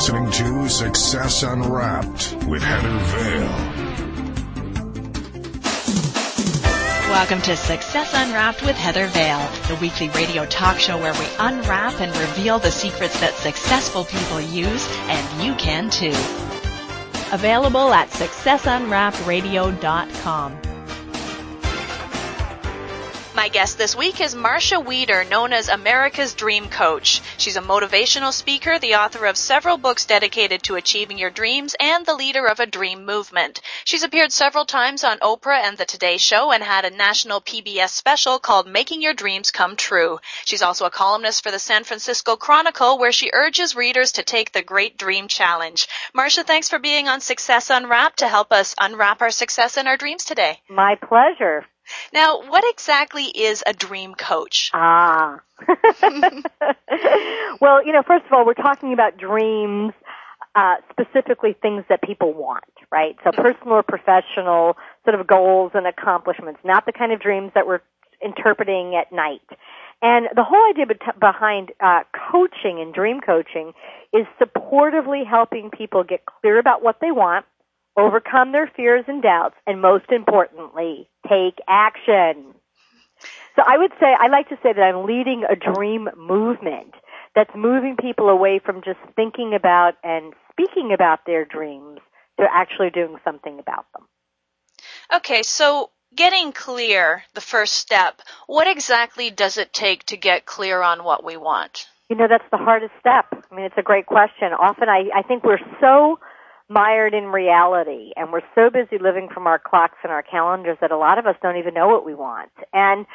listening to Success Unwrapped with Heather Vale. Welcome to Success Unwrapped with Heather Vale, the weekly radio talk show where we unwrap and reveal the secrets that successful people use, and you can too. Available at successunwrappedradio.com. My guest this week is Marcia Wieder, known as America's Dream Coach. She's a motivational speaker, the author of several books dedicated to achieving your dreams, and the leader of a dream movement. She's appeared several times on Oprah and The Today Show and had a national PBS special called Making Your Dreams Come True. She's also a columnist for the San Francisco Chronicle where she urges readers to take the Great Dream Challenge. Marcia, thanks for being on Success Unwrapped to help us unwrap our success and our dreams today. My pleasure. Now, what exactly is a dream coach? Ah. well, you know, first of all, we're talking about dreams, uh, specifically things that people want, right? So personal or professional sort of goals and accomplishments, not the kind of dreams that we're interpreting at night. And the whole idea behind uh, coaching and dream coaching is supportively helping people get clear about what they want overcome their fears and doubts, and most importantly, take action. So I would say, I like to say that I'm leading a dream movement that's moving people away from just thinking about and speaking about their dreams to actually doing something about them. Okay, so getting clear, the first step, what exactly does it take to get clear on what we want? You know, that's the hardest step. I mean, it's a great question. Often I, I think we're so mired in reality and we're so busy living from our clocks and our calendars that a lot of us don't even know what we want. And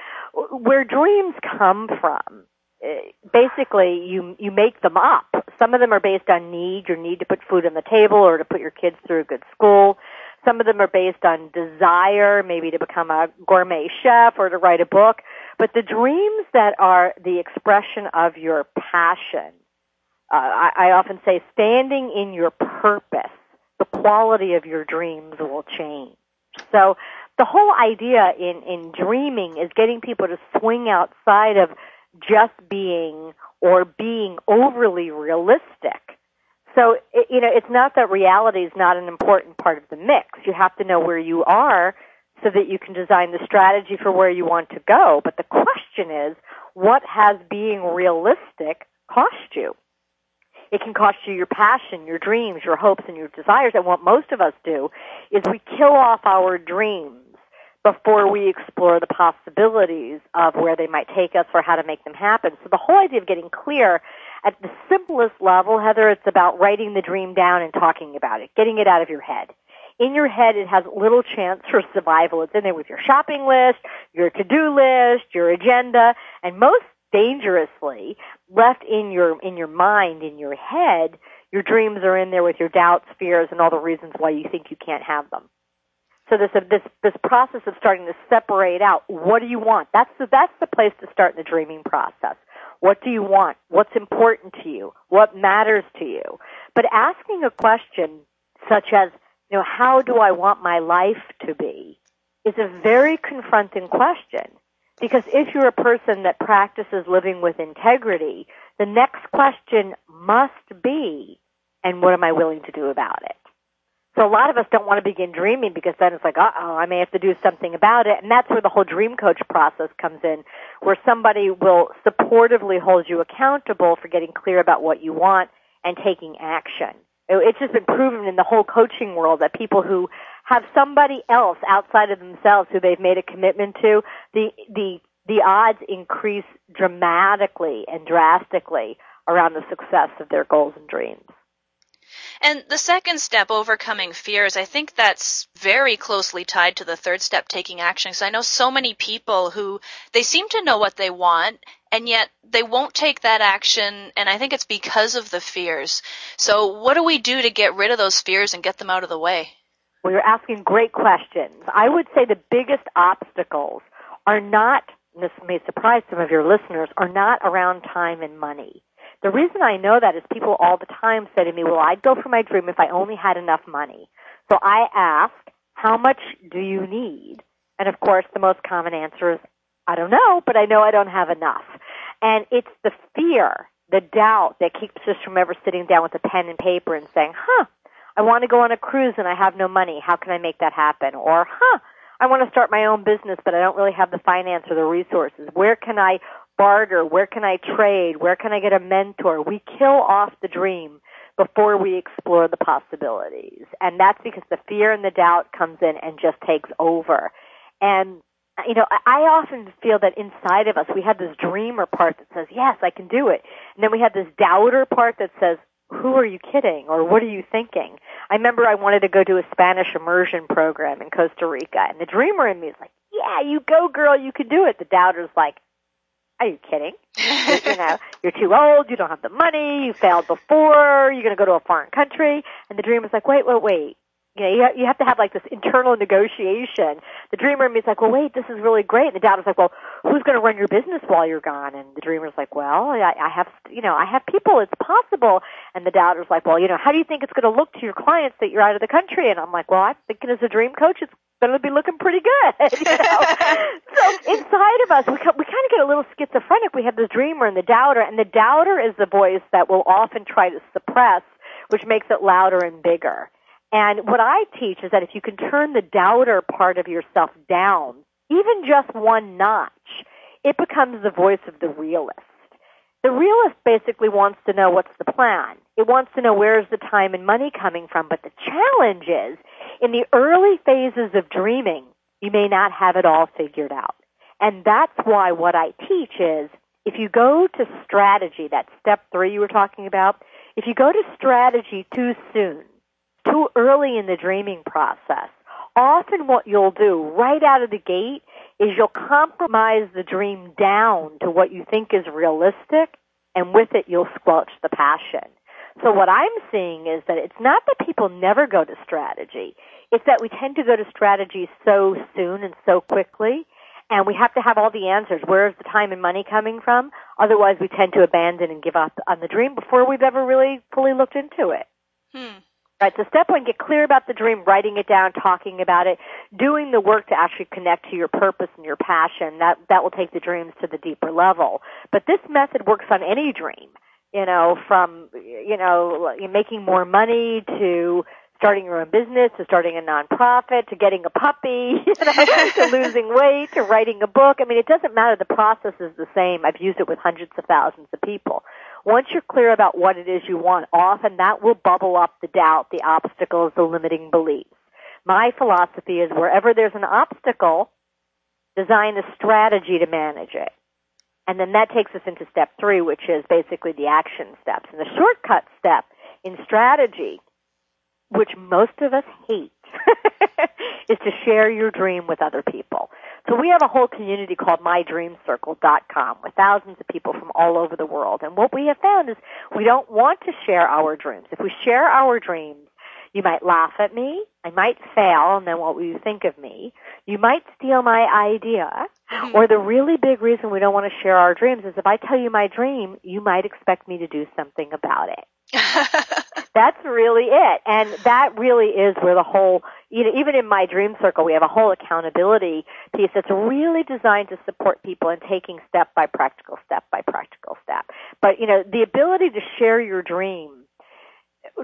where dreams come from, eh, basically you you make them up. Some of them are based on need, your need to put food on the table or to put your kids through a good school. Some of them are based on desire, maybe to become a gourmet chef or to write a book. But the dreams that are the expression of your passion, uh, I, I often say standing in your purpose the quality of your dreams will change. So the whole idea in, in dreaming is getting people to swing outside of just being or being overly realistic. So, it, you know, it's not that reality is not an important part of the mix. You have to know where you are so that you can design the strategy for where you want to go. But the question is, what has being realistic cost you? It can cost you your passion, your dreams, your hopes, and your desires. And what most of us do is we kill off our dreams before we explore the possibilities of where they might take us or how to make them happen. So the whole idea of getting clear at the simplest level, Heather, it's about writing the dream down and talking about it, getting it out of your head. In your head, it has little chance for survival. It's in there with your shopping list, your to-do list, your agenda, and most dangerously left in your in your mind in your head your dreams are in there with your doubts fears and all the reasons why you think you can't have them. So this this this process of starting to separate out what do you want? That's the that's the place to start in the dreaming process. What do you want? What's important to you? What matters to you? But asking a question such as you know how do i want my life to be is a very confronting question because if you're a person that practices living with integrity, the next question must be, and what am I willing to do about it? So a lot of us don't want to begin dreaming because then it's like, oh, I may have to do something about it. And that's where the whole dream coach process comes in, where somebody will supportively hold you accountable for getting clear about what you want and taking action. It's just been proven in the whole coaching world that people who have somebody else outside of themselves who they've made a commitment to, the the the odds increase dramatically and drastically around the success of their goals and dreams. And the second step, overcoming fears, I think that's very closely tied to the third step, taking action. Because I know so many people who they seem to know what they want, and yet they won't take that action. And I think it's because of the fears. So, what do we do to get rid of those fears and get them out of the way? Well, you're asking great questions. I would say the biggest obstacles are not, this may surprise some of your listeners, are not around time and money. The reason I know that is people all the time say to me, well, I'd go for my dream if I only had enough money. So I ask, how much do you need? And of course, the most common answer is, I don't know, but I know I don't have enough. And it's the fear the doubt that keeps us from ever sitting down with a pen and paper and saying, huh, I want to go on a cruise and I have no money. How can I make that happen? Or, huh, I want to start my own business, but I don't really have the finance or the resources. Where can I barter? Where can I trade? Where can I get a mentor? We kill off the dream before we explore the possibilities. And that's because the fear and the doubt comes in and just takes over. And you know, I often feel that inside of us we have this dreamer part that says, yes, I can do it. And then we have this doubter part that says, who are you kidding or what are you thinking? I remember I wanted to go to a Spanish immersion program in Costa Rica and the dreamer in me is like, yeah, you go girl, you can do it. The doubter's like, are you kidding? you know, you're too old, you don't have the money, you failed before, you're going to go to a foreign country. And the dreamer's like, wait, wait, wait you know, you, you have to have like this internal negotiation. The dreamer is like, well, wait, this is really great. And the doubter's like, well, who's going to run your business while you're gone? And the dreamer's like, well, I, I have, you know, I have people. It's possible. And the doubter's like, well, you know, how do you think it's going to look to your clients that you're out of the country? And I'm like, well, I'm thinking as a dream coach, it's going to be looking pretty good. You know? so inside of us, we, we kind of get a little schizophrenic. We have this dreamer and the doubter, and the doubter is the voice that will often try to suppress, which makes it louder and bigger. And what I teach is that if you can turn the doubter part of yourself down, even just one notch, it becomes the voice of the realist. The realist basically wants to know what's the plan. It wants to know where's the time and money coming from. But the challenge is, in the early phases of dreaming, you may not have it all figured out. And that's why what I teach is, if you go to strategy, that step three you were talking about, if you go to strategy too soon, too early in the dreaming process. Often what you'll do right out of the gate is you'll compromise the dream down to what you think is realistic and with it you'll squelch the passion. So what I'm seeing is that it's not that people never go to strategy. It's that we tend to go to strategy so soon and so quickly and we have to have all the answers. Where is the time and money coming from? Otherwise we tend to abandon and give up on the dream before we've ever really fully looked into it. Hmm. Right, so step one, get clear about the dream, writing it down, talking about it, doing the work to actually connect to your purpose and your passion. That, that will take the dreams to the deeper level. But this method works on any dream, you know, from, you know, making more money to starting your own business to starting a nonprofit to getting a puppy, you know, to losing weight to writing a book. I mean, it doesn't matter. The process is the same. I've used it with hundreds of thousands of people. Once you're clear about what it is you want, often that will bubble up the doubt, the obstacles, the limiting beliefs. My philosophy is wherever there's an obstacle, design a strategy to manage it. And then that takes us into step three, which is basically the action steps. And the shortcut step in strategy, which most of us hate, is to share your dream with other people. So we have a whole community called mydreamcircle.com with thousands of people from all over the world. And what we have found is we don't want to share our dreams. If we share our dreams, you might laugh at me. I might fail, and then what will you think of me? You might steal my idea. Mm-hmm. Or the really big reason we don't want to share our dreams is if I tell you my dream, you might expect me to do something about it. That's really it. And that really is where the whole, you know, even in my dream circle, we have a whole accountability piece that's really designed to support people in taking step by practical step by practical step. But, you know, the ability to share your dream,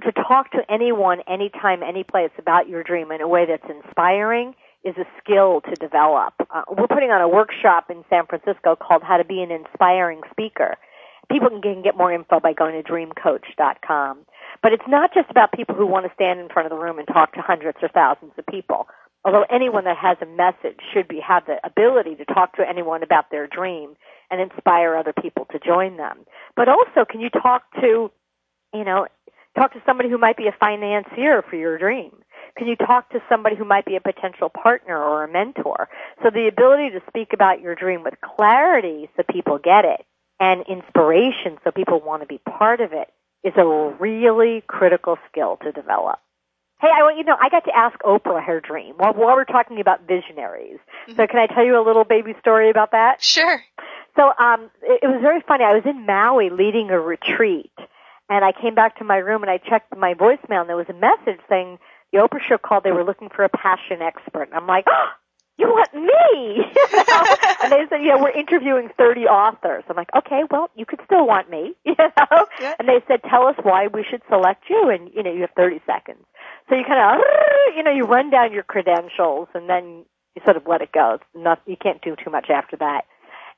to talk to anyone, anytime, any place about your dream in a way that's inspiring is a skill to develop. Uh, we're putting on a workshop in San Francisco called How to Be an Inspiring Speaker people can get more info by going to dreamcoach.com. But it's not just about people who want to stand in front of the room and talk to hundreds or thousands of people. Although anyone that has a message should be have the ability to talk to anyone about their dream and inspire other people to join them. But also, can you talk to, you know, talk to somebody who might be a financier for your dream? Can you talk to somebody who might be a potential partner or a mentor? So the ability to speak about your dream with clarity so people get it and inspiration so people want to be part of it is a really critical skill to develop. Hey, I want you to know I got to ask Oprah her dream while, while we're talking about visionaries. Mm-hmm. So can I tell you a little baby story about that? Sure. So um it, it was very funny. I was in Maui leading a retreat and I came back to my room and I checked my voicemail and there was a message saying the Oprah show called they were looking for a passion expert. And I'm like, oh, you want me? and they said, yeah, we're interviewing 30 authors. I'm like, okay, well, you could still want me, you know? Yeah. And they said, tell us why we should select you, and, you know, you have 30 seconds. So you kind of, you know, you run down your credentials, and then you sort of let it go. It's not, you can't do too much after that.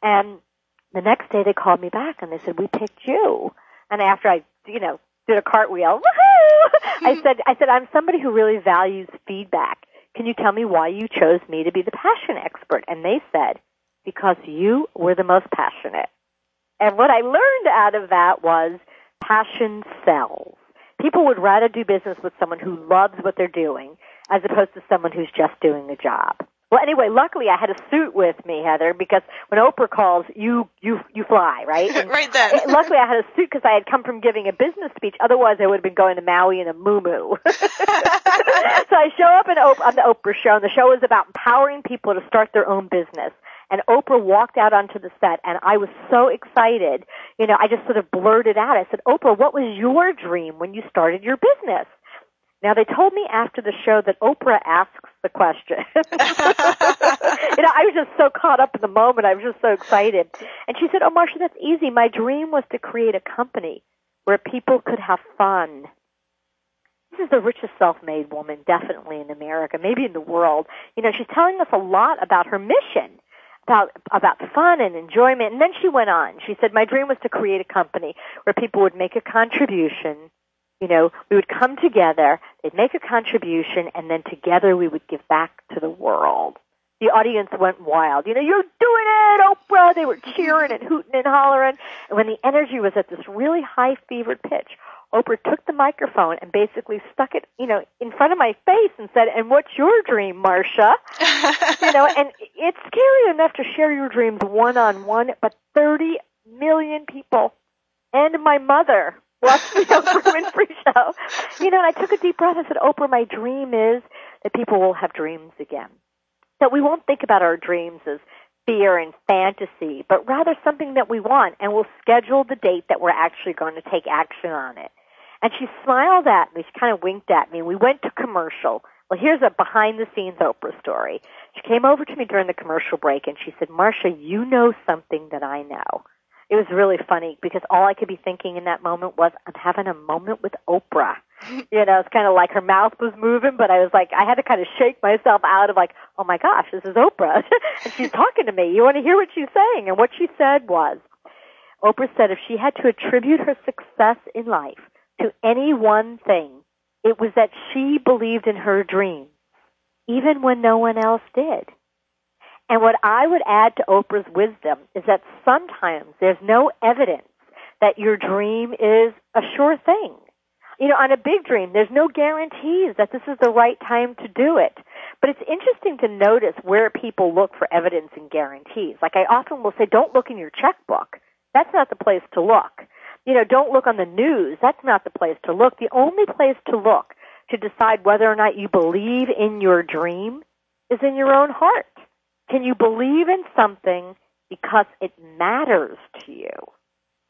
And the next day they called me back, and they said, we picked you. And after I, you know, did a cartwheel, woohoo! I mm-hmm. said, I said, I'm somebody who really values feedback. Can you tell me why you chose me to be the passion expert? And they said, because you were the most passionate. And what I learned out of that was passion sells. People would rather do business with someone who loves what they're doing as opposed to someone who's just doing a job. Well, anyway, luckily I had a suit with me, Heather, because when Oprah calls, you you you fly, right? And right then. luckily I had a suit because I had come from giving a business speech. Otherwise, I would have been going to Maui in a muumuu. so I show up in Oprah, on the Oprah show, and the show is about empowering people to start their own business. And Oprah walked out onto the set, and I was so excited. You know, I just sort of blurted out. I said, Oprah, what was your dream when you started your business? Now they told me after the show that Oprah asks the question. you know, I was just so caught up in the moment. I was just so excited. And she said, "Oh, Marcia, that's easy. My dream was to create a company where people could have fun." This is the richest self-made woman, definitely in America, maybe in the world. You know, she's telling us a lot about her mission, about about fun and enjoyment. And then she went on. She said, "My dream was to create a company where people would make a contribution." You know, we would come together, they'd make a contribution, and then together we would give back to the world. The audience went wild. You know, you're doing it, Oprah! They were cheering and hooting and hollering. And when the energy was at this really high fevered pitch, Oprah took the microphone and basically stuck it, you know, in front of my face and said, "And what's your dream, Marcia?" you know, and it's scary enough to share your dreams one on one, but 30 million people and my mother watched the Oprah Winfrey show. You know, and I took a deep breath and said, Oprah, my dream is that people will have dreams again. That we won't think about our dreams as fear and fantasy, but rather something that we want, and we'll schedule the date that we're actually going to take action on it. And she smiled at me. She kind of winked at me. We went to commercial. Well, here's a behind the scenes Oprah story. She came over to me during the commercial break and she said, Marcia, you know something that I know it was really funny because all I could be thinking in that moment was, I'm having a moment with Oprah. you know, it's kind of like her mouth was moving, but I was like, I had to kind of shake myself out of like, oh my gosh, this is Oprah. and she's talking to me. You want to hear what she's saying? And what she said was, Oprah said if she had to attribute her success in life to any one thing, it was that she believed in her dreams, even when no one else did. And what I would add to Oprah's wisdom is that sometimes there's no evidence that your dream is a sure thing. You know, on a big dream, there's no guarantees that this is the right time to do it. But it's interesting to notice where people look for evidence and guarantees. Like I often will say, don't look in your checkbook. That's not the place to look. You know, don't look on the news. That's not the place to look. The only place to look to decide whether or not you believe in your dream is in your own heart. Can you believe in something because it matters to you?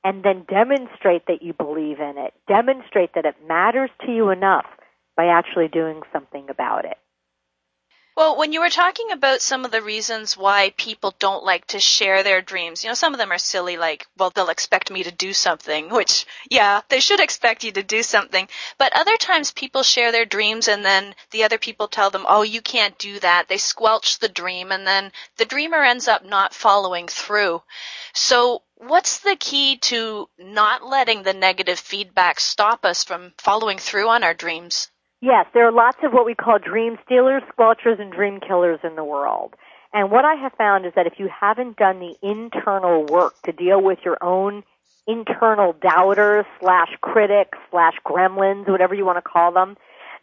And then demonstrate that you believe in it. Demonstrate that it matters to you enough by actually doing something about it. Well, when you were talking about some of the reasons why people don't like to share their dreams, you know, some of them are silly, like, well, they'll expect me to do something, which, yeah, they should expect you to do something. But other times people share their dreams and then the other people tell them, oh, you can't do that. They squelch the dream and then the dreamer ends up not following through. So what's the key to not letting the negative feedback stop us from following through on our dreams? Yes, there are lots of what we call dream stealers, squelchers, and dream killers in the world. And what I have found is that if you haven't done the internal work to deal with your own internal doubters slash critics slash gremlins, whatever you want to call them,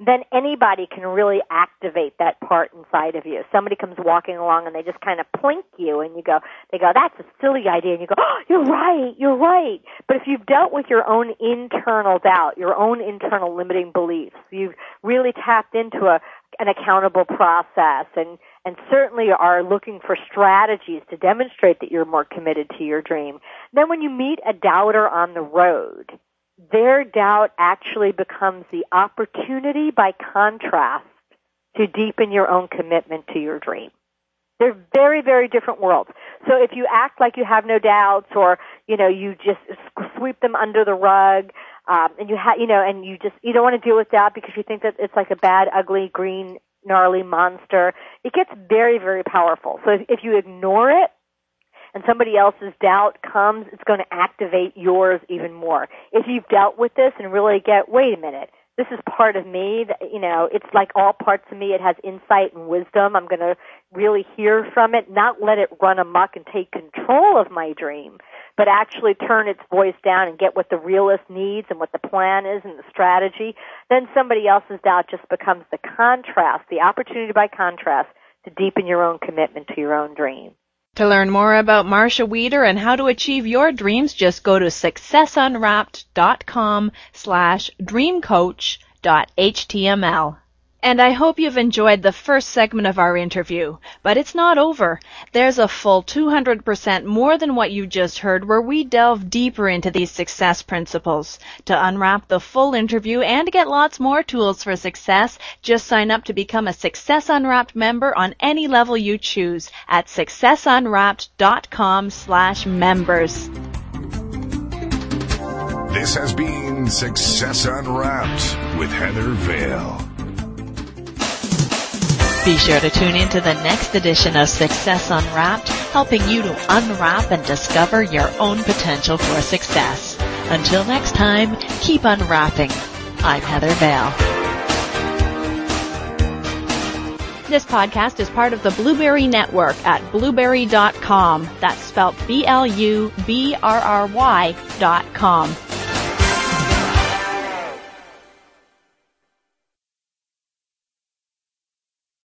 then anybody can really activate that part inside of you. Somebody comes walking along and they just kind of plink you and you go, they go, that's a silly idea. And you go, oh, you're right, you're right. But if you've dealt with your own internal doubt, your own internal limiting beliefs, you've really tapped into a, an accountable process and, and certainly are looking for strategies to demonstrate that you're more committed to your dream. Then when you meet a doubter on the road, their doubt actually becomes the opportunity by contrast to deepen your own commitment to your dream. They're very, very different worlds. So if you act like you have no doubts or, you know, you just sweep them under the rug, um, and you ha- you know, and you just, you don't want to deal with that because you think that it's like a bad, ugly, green, gnarly monster, it gets very, very powerful. So if, if you ignore it, and somebody else's doubt comes, it's going to activate yours even more. If you've dealt with this and really get, wait a minute, this is part of me. That, you know, it's like all parts of me. It has insight and wisdom. I'm going to really hear from it, not let it run amok and take control of my dream, but actually turn its voice down and get what the realist needs and what the plan is and the strategy. Then somebody else's doubt just becomes the contrast, the opportunity by contrast to deepen your own commitment to your own dream. To learn more about Marcia Wieder and how to achieve your dreams, just go to successunwrapped.com slash dreamcoach.html. And I hope you've enjoyed the first segment of our interview. But it's not over. There's a full 200% more than what you just heard where we delve deeper into these success principles. To unwrap the full interview and get lots more tools for success, just sign up to become a Success Unwrapped member on any level you choose at successunwrapped.com slash members. This has been Success Unwrapped with Heather Vale. Be sure to tune in to the next edition of Success Unwrapped, helping you to unwrap and discover your own potential for success. Until next time, keep unwrapping. I'm Heather Vale. This podcast is part of the Blubrry Network at blubrry.com. That's spelled B-L-U-B-R-R-Y dot com.